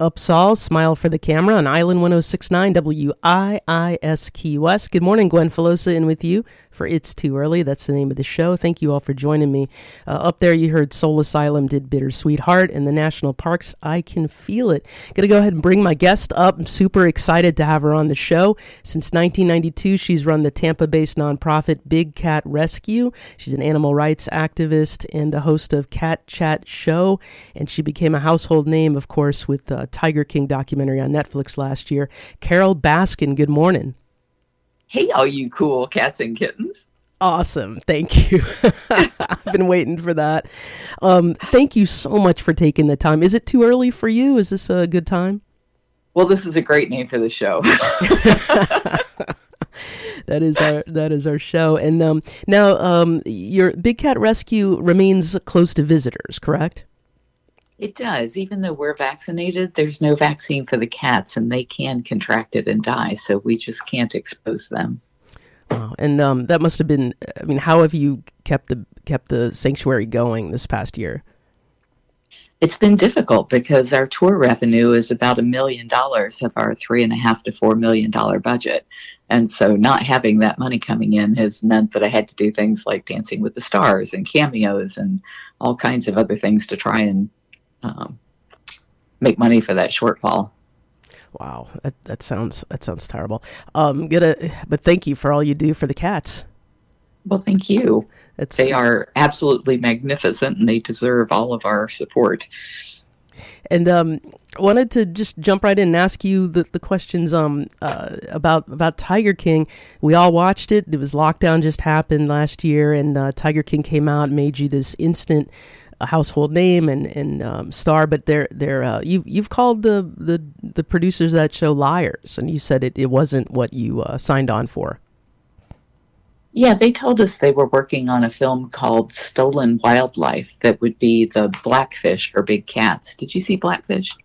Upsahl, Smile for the Camera on Island 1069 WIIS Key West. Good morning, Gwen Filosa, in with you for It's Too Early. That's the name of the show. Thank you all for joining me. Uh, up there, you heard Soul Asylum did Bittersweet Heart in the National Parks. I Can Feel It. Going to go ahead and bring my guest up. I'm super excited to have her on the show. Since 1992, she's run the Tampa based nonprofit Big Cat Rescue. She's an animal rights activist and the host of Cat Chat Show. And she became a household name, of course, with the Tiger King documentary on Netflix last year. Carole Baskin, good morning. Hey, all you cool cats and kittens. Awesome. Thank you. I've been waiting for that. Um, thank you so much for taking the time. Is it too early for you? Is this a good time? Well, this is a great name for the show. that is our that is our show. And um, now, um, your Big Cat Rescue remains close to visitors, correct? It does. Even though we're vaccinated, there's no vaccine for the cats, and they can contract it and die. So we just can't expose them. Wow. And um, that must have been. I mean, how have you kept the kept the sanctuary going this past year? It's been difficult because our tour revenue is about a million dollars of our three and a half to four million dollar budget. And so not having that money coming in has meant that I had to do things like Dancing with the Stars and cameos and all kinds of other things to try and um, make money for that shortfall. Wow, that, that sounds that sounds terrible. Um, get a, but thank you for all you do for the cats. Well, thank you. It's, they are absolutely magnificent, and they deserve all of our support. And um, wanted to just jump right in and ask you the, the questions um, uh, about about Tiger King. We all watched it. It was lockdown just happened last year, and uh, Tiger King came out and made you this instant a household name and and um, star, but they're they're uh, you you've called the, the the producers of that show liars, and you said it, it wasn't what you uh, signed on for. Yeah, they told us they were working on a film called Stolen Wildlife that would be the Blackfish or big cats. Did you see Blackfish?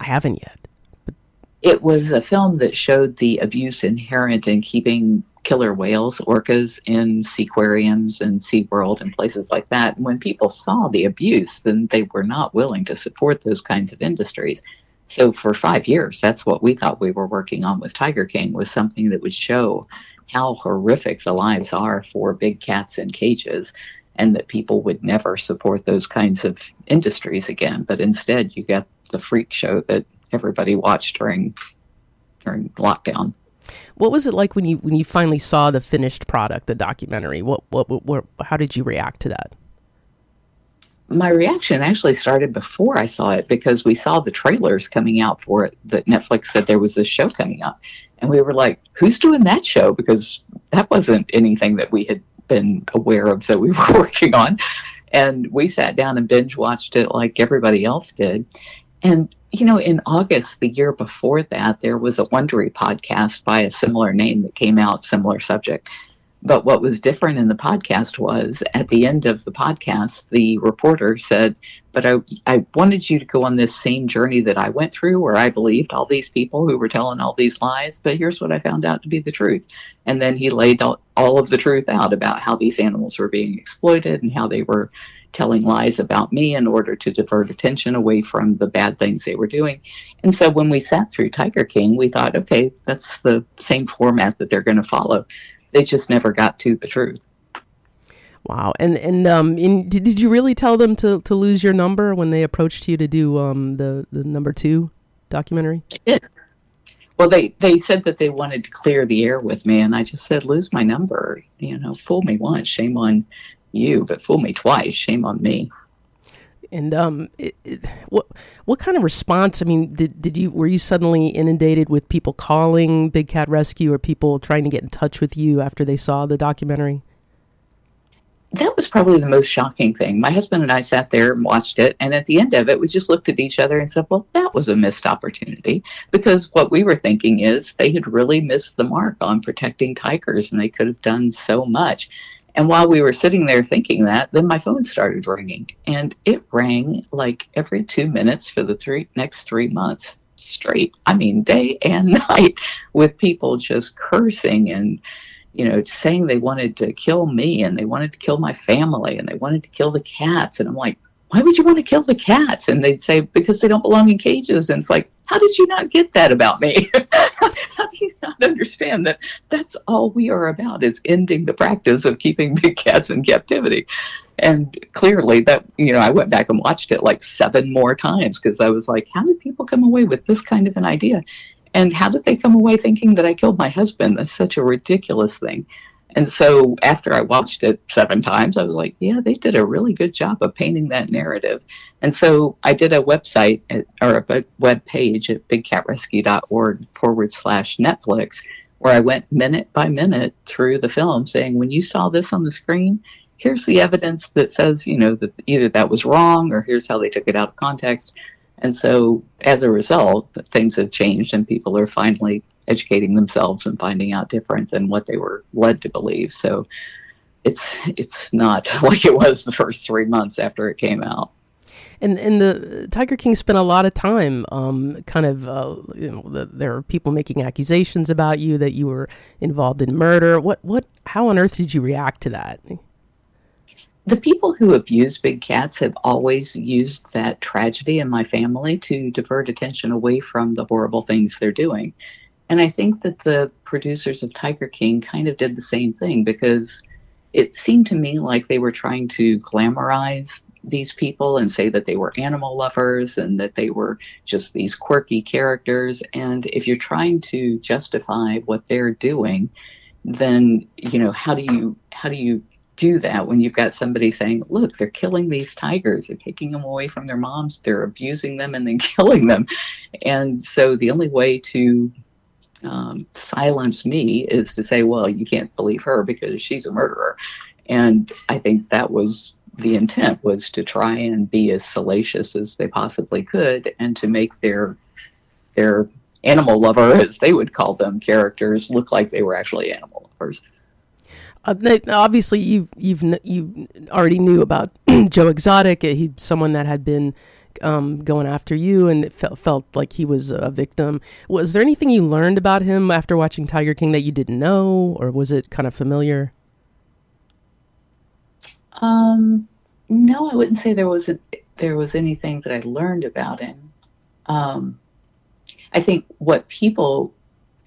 I haven't yet. But... It was a film that showed the abuse inherent in keeping killer whales, orcas in seaquariums and SeaWorld and places like that. When people saw the abuse, then they were not willing to support those kinds of industries. So for five years, that's what we thought we were working on with Tiger King was something that would show how horrific the lives are for big cats in cages and that people would never support those kinds of industries again. But instead you get the freak show that everybody watched during during lockdown. What was it like when you when you finally saw the finished product, the documentary? What what, what, what how did you react to that? My reaction actually started before I saw it because we saw the trailers coming out for it that Netflix said there was this show coming up. And we were like, who's doing that show? Because that wasn't anything that we had been aware of that we were working on. And we sat down and binge watched it like everybody else did. And you know, in August the year before that, there was a Wondery podcast by a similar name that came out, similar subject. But what was different in the podcast was at the end of the podcast, the reporter said, But I, I wanted you to go on this same journey that I went through, where I believed all these people who were telling all these lies. But here's what I found out to be the truth. And then he laid all, all of the truth out about how these animals were being exploited and how they were telling lies about me in order to divert attention away from the bad things they were doing. And so when we sat through Tiger King, we thought, okay, that's the same format that they're going to follow. They just never got to the truth. Wow. And and um in, did, did you really tell them to, to lose your number when they approached you to do um the, the number 2 documentary? did. Well, they, they said that they wanted to clear the air with me, and I just said, lose my number. You know, fool me once, shame on you, but fool me twice. Shame on me. And um, it, it, what what kind of response? I mean, did did you were you suddenly inundated with people calling Big Cat Rescue or people trying to get in touch with you after they saw the documentary? That was probably the most shocking thing. My husband and I sat there and watched it, and at the end of it, we just looked at each other and said, "Well, that was a missed opportunity." Because what we were thinking is they had really missed the mark on protecting tigers, and they could have done so much. And while we were sitting there thinking that, then my phone started ringing. And it rang like every two minutes for the three next three months straight. I mean, day and night with people just cursing and, you know, saying they wanted to kill me and they wanted to kill my family and they wanted to kill the cats. And I'm like, why would you want to kill the cats? And they'd say, because they don't belong in cages. And it's like, how did you not get that about me? how do you not understand that that's all we are about is ending the practice of keeping big cats in captivity? And clearly that, you know, I went back and watched it like seven more times because I was like, how did people come away with this kind of an idea? And how did they come away thinking that I killed my husband? That's such a ridiculous thing. And so after I watched it seven times, I was like, yeah, they did a really good job of painting that narrative. And so I did a website at, or a web page at bigcatrescue.org forward slash Netflix, where I went minute by minute through the film saying, when you saw this on the screen, here's the evidence that says, you know, that either that was wrong or here's how they took it out of context. And so as a result, things have changed and people are finally educating themselves and finding out different than what they were led to believe. So it's it's not like it was the first three months after it came out. And and the Tiger King spent a lot of time, um, kind of, uh, you know, the, there are people making accusations about you that you were involved in murder. What what? How on earth did you react to that? The people who abuse big cats have always used that tragedy in my family to divert attention away from the horrible things they're doing. And I think that the producers of Tiger King kind of did the same thing because it seemed to me like they were trying to glamorize these people and say that they were animal lovers and that they were just these quirky characters. And if you're trying to justify what they're doing, then you know how do you how do you do that when you've got somebody saying, look, they're killing these tigers, they're taking them away from their moms, they're abusing them and then killing them. And so the only way to um, silence me is to say, well, you can't believe her because she's a murderer. And I think that was the intent was to try and be as salacious as they possibly could and to make their their animal lover, as they would call them, characters look like they were actually animal lovers. Uh, obviously, you you've you already knew about Joe Exotic. He's someone that had been um, going after you and it felt, felt like he was a victim. Was there anything you learned about him after watching Tiger King that you didn't know, or was it kind of familiar? Um, no, I wouldn't say there was a, there was anything that I learned about him. Um, I think what people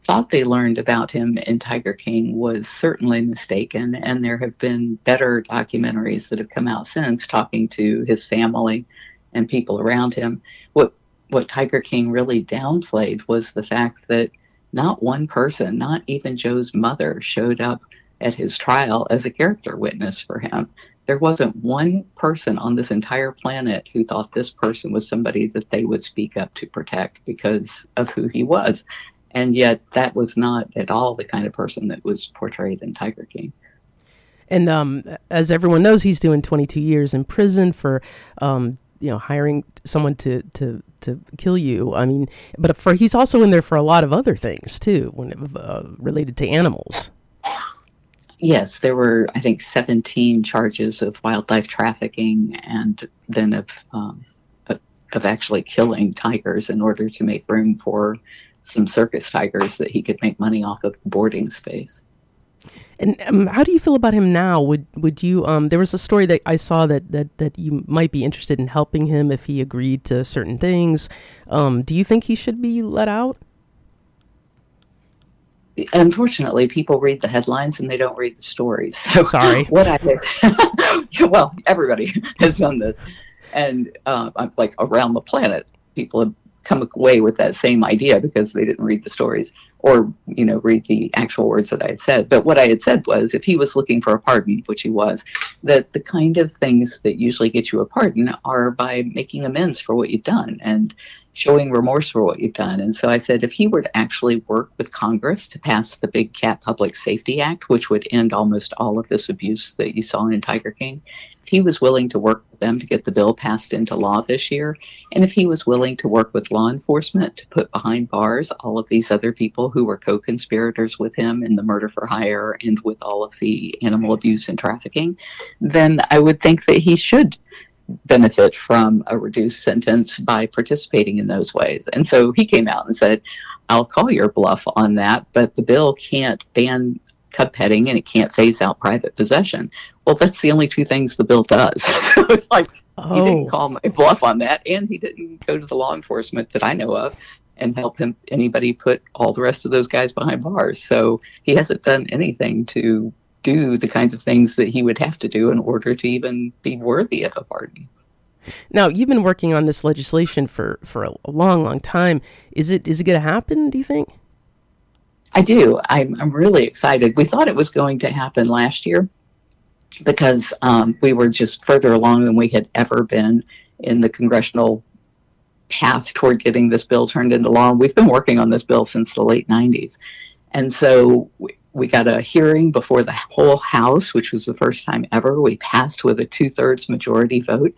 thought they learned about him in Tiger King was certainly mistaken, and there have been better documentaries that have come out since talking to his family and people around him. What what Tiger King really downplayed was the fact that not one person, not even Joe's mother, showed up at his trial as a character witness for him. There wasn't one person on this entire planet who thought this person was somebody that they would speak up to protect because of who he was. And yet, that was not at all the kind of person that was portrayed in Tiger King. And um, as everyone knows, he's doing 22 years in prison for um, you know hiring someone to to to kill you. I mean, but for he's also in there for a lot of other things too, when uh, related to animals. Yes, there were I think 17 charges of wildlife trafficking, and then of um, of actually killing tigers in order to make room for some circus tigers that he could make money off of the boarding space. And um, how do you feel about him now? Would would you? Um, there was a story that I saw that, that that you might be interested in helping him if he agreed to certain things. Um, do you think he should be let out? Unfortunately, people read the headlines and they don't read the stories. So Sorry. What I well, everybody has done this, and uh, I'm like around the planet, people have come away with that same idea because they didn't read the stories or you know read the actual words that I had said. But what I had said was, if he was looking for a pardon, which he was, that the kind of things that usually get you a pardon are by making amends for what you've done and showing remorse for what you've done. And so I said, if he were to actually work with Congress to pass the Big Cat Public Safety Act, which would end almost all of this abuse that you saw in Tiger King, if he was willing to work with them to get the bill passed into law this year, and if he was willing to work with law enforcement to put behind bars all of these other people who were co conspirators with him in the murder for hire and with all of the animal abuse and trafficking, then I would think that he should benefit from a reduced sentence by participating in those ways. And so he came out and said, I'll call your bluff on that, but the bill can't ban cub petting and it can't phase out private possession. Well, that's the only two things the bill does. so it's like, Oh. He didn't oh. call my bluff on that, and he didn't go to the law enforcement that I know of and help him anybody put all the rest of those guys behind bars. So he hasn't done anything to do the kinds of things that he would have to do in order to even be worthy of a pardon. Now you've been working on this legislation for, for a long, long time. Is it is it going to happen? Do you think? I do. I'm I'm really excited. We thought it was going to happen last year because um, we were just further along than we had ever been in the congressional path toward getting this bill turned into law. We've been working on this bill since the late 90s. And so we, got a hearing before the whole House, which was the first time ever. We passed with a two thirds majority vote.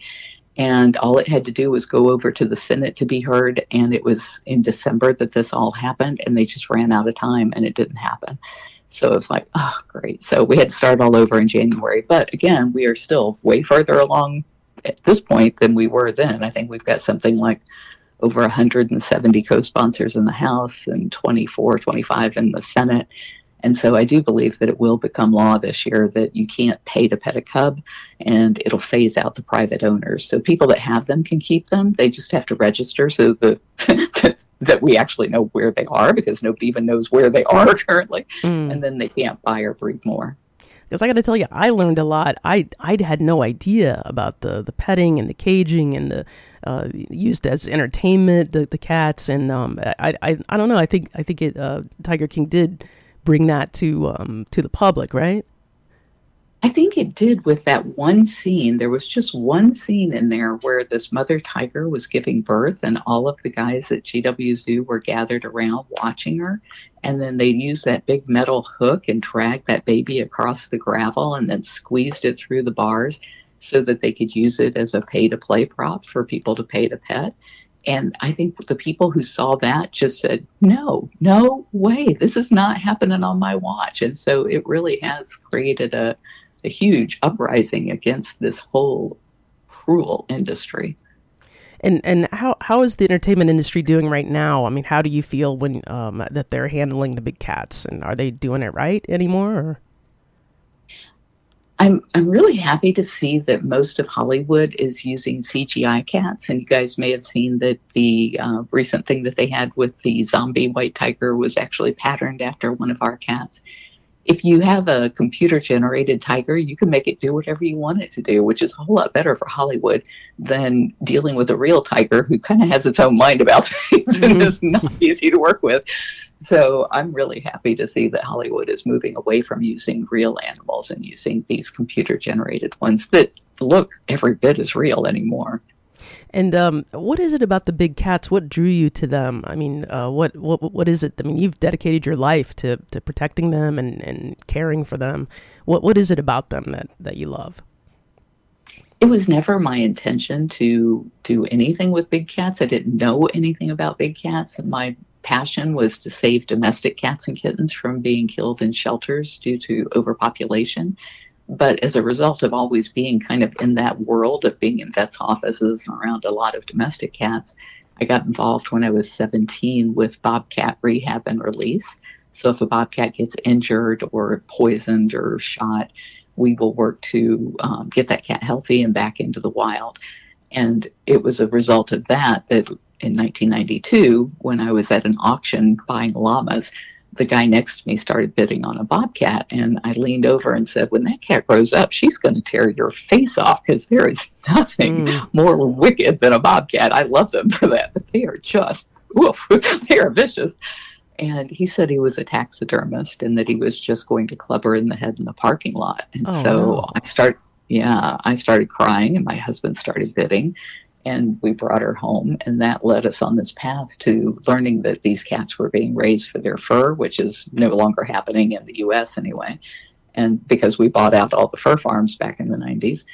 And all it had to do was go over to the Senate to be heard. And it was in December that this all happened. And they just ran out of time and it didn't happen. So it was like, oh, great. So we had to start all over in January. But again, we are still way further along at this point than we were then. I think we've got something like over 170 co-sponsors in the House and 24, 25 in the Senate. And so I do believe that it will become law this year that you can't pay to pet a cub and it'll phase out the private owners. So people that have them can keep them. They just have to register so that, that we actually know where they are because nobody even knows where they are currently. Mm. And then they can't buy or breed more because I got to tell you, I learned a lot. I I had no idea about the the petting and the caging and the uh, used as entertainment the, the cats and um, I, I I don't know. I think I think it uh, Tiger King did bring that to um, to the public, right? I think it did with that one scene. There was just one scene in there where this mother tiger was giving birth, and all of the guys at GW Zoo were gathered around watching her. And then they used that big metal hook and dragged that baby across the gravel and then squeezed it through the bars so that they could use it as a pay to play prop for people to pay to pet. And I think the people who saw that just said, no, no way, this is not happening on my watch. And so it really has created a, a huge uprising against this whole cruel industry. And and how how is the entertainment industry doing right now? I mean, how do you feel when um, that they're handling the big cats, and are they doing it right anymore? Or? I'm I'm really happy to see that most of Hollywood is using CGI cats, and you guys may have seen that the uh, recent thing that they had with the zombie white tiger was actually patterned after one of our cats if you have a computer generated tiger, you can make it do whatever you want it to do, which is a whole lot better for Hollywood than dealing with a real tiger who kind of has its own mind about things mm-hmm. and is not easy to work with. So I'm really happy to see that Hollywood is moving away from using real animals and using these computer generated ones that look every bit as real anymore. And um, what is it about the big cats? What drew you to them? I mean, uh, what what what is it? I mean, you've dedicated your life to, to protecting them and, and caring for them. What what is it about them that, that you love? It was never my intention to do anything with big cats. I didn't know anything about big cats. My passion was to save domestic cats and kittens from being killed in shelters due to overpopulation. But as a result of always being kind of in that world of being in vets' offices and around a lot of domestic cats, I got involved when I was 17 with bobcat rehab and release. So if a bobcat gets injured or poisoned or shot, we will work to um, get that cat healthy and back into the wild. And it was a result of that that in 1992, when I was at an auction buying llamas, the guy next to me started bidding on a bobcat and i leaned over and said when that cat grows up she's going to tear your face off because there is nothing mm. more wicked than a bobcat i love them for that but they are just woof, they are vicious and he said he was a taxidermist and that he was just going to club her in the head in the parking lot and oh, so no. i start yeah i started crying and my husband started bidding and we brought her home and that led us on this path to learning that these cats were being raised for their fur which is no longer happening in the us anyway and because we bought out all the fur farms back in the 90s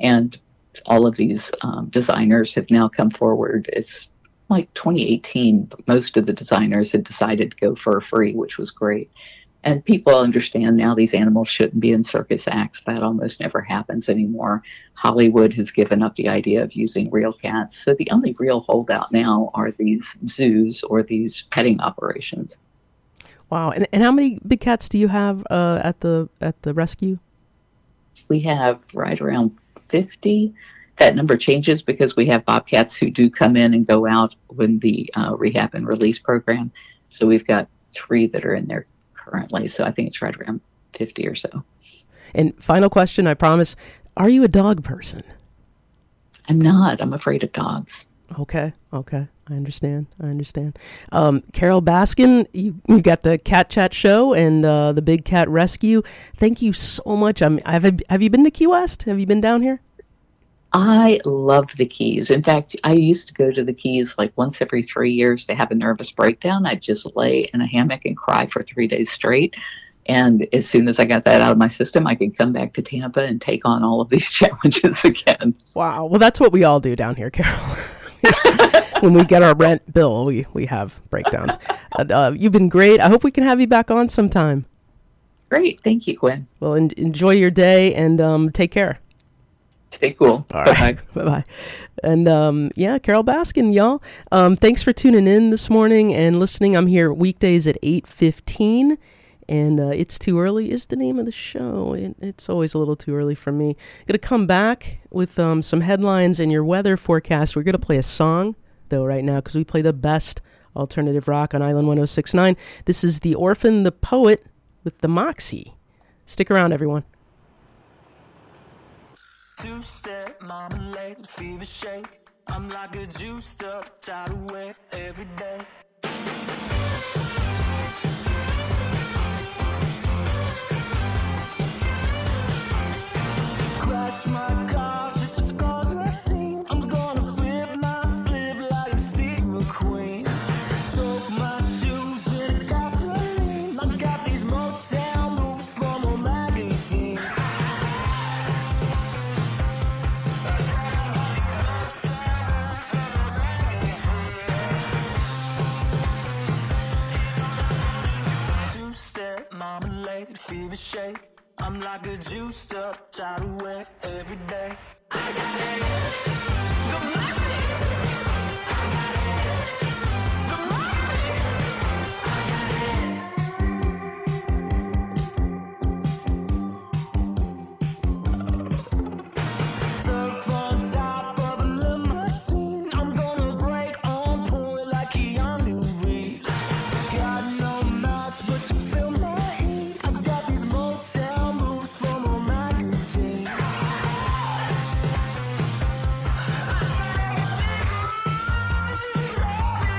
and all of these um, designers have now come forward. It's like 2018 most of the designers had decided to go fur free which was great and people understand now these animals shouldn't be in circus acts. That almost never happens anymore. Hollywood has given up the idea of using real cats. So the only real holdout now are these zoos or these petting operations. Wow. And, and how many big cats do you have uh, at the at the rescue? We have right around 50 that number changes because we have bobcats who do come in and go out when the uh, rehab and release program. So we've got three that are in there currently. So I think it's right around 50 or so. And final question, I promise. Are you a dog person? I'm not. I'm afraid of dogs. Okay, okay. I understand. I understand. Um, Carole Baskin, you you got the Cat Chat show and uh, the Big Cat Rescue. Thank you so much. I'm, have have you been to Key West? Have you been down here? I love the Keys. In fact, I used to go to the Keys like once every three years to have a nervous breakdown. I'd just lay in a hammock and cry for three days straight. And as soon as I got that out of my system, I could come back to Tampa and take on all of these challenges again. Wow. Well, that's what we all do down here, Carole. when we get our rent bill, we, we have breakdowns. Uh, you've been great. I hope we can have you back on sometime. Great. Thank you, Gwen. Well, en- enjoy your day and um, take care. Stay cool. All right. Bye bye. And um, yeah, Carole Baskin, y'all. Um, thanks for tuning in this morning and listening. I'm here weekdays at 8.15 and uh, it's too early is the name of the show it, it's always a little too early for me I'm gonna come back with um, some headlines and your weather forecast we're gonna play a song though right now because we play the best alternative rock on island 1069 this is the orphan the poet with the moxie stick around everyone two-step mama, marmalade fever shake. I'm like a juiced up tidal wave every day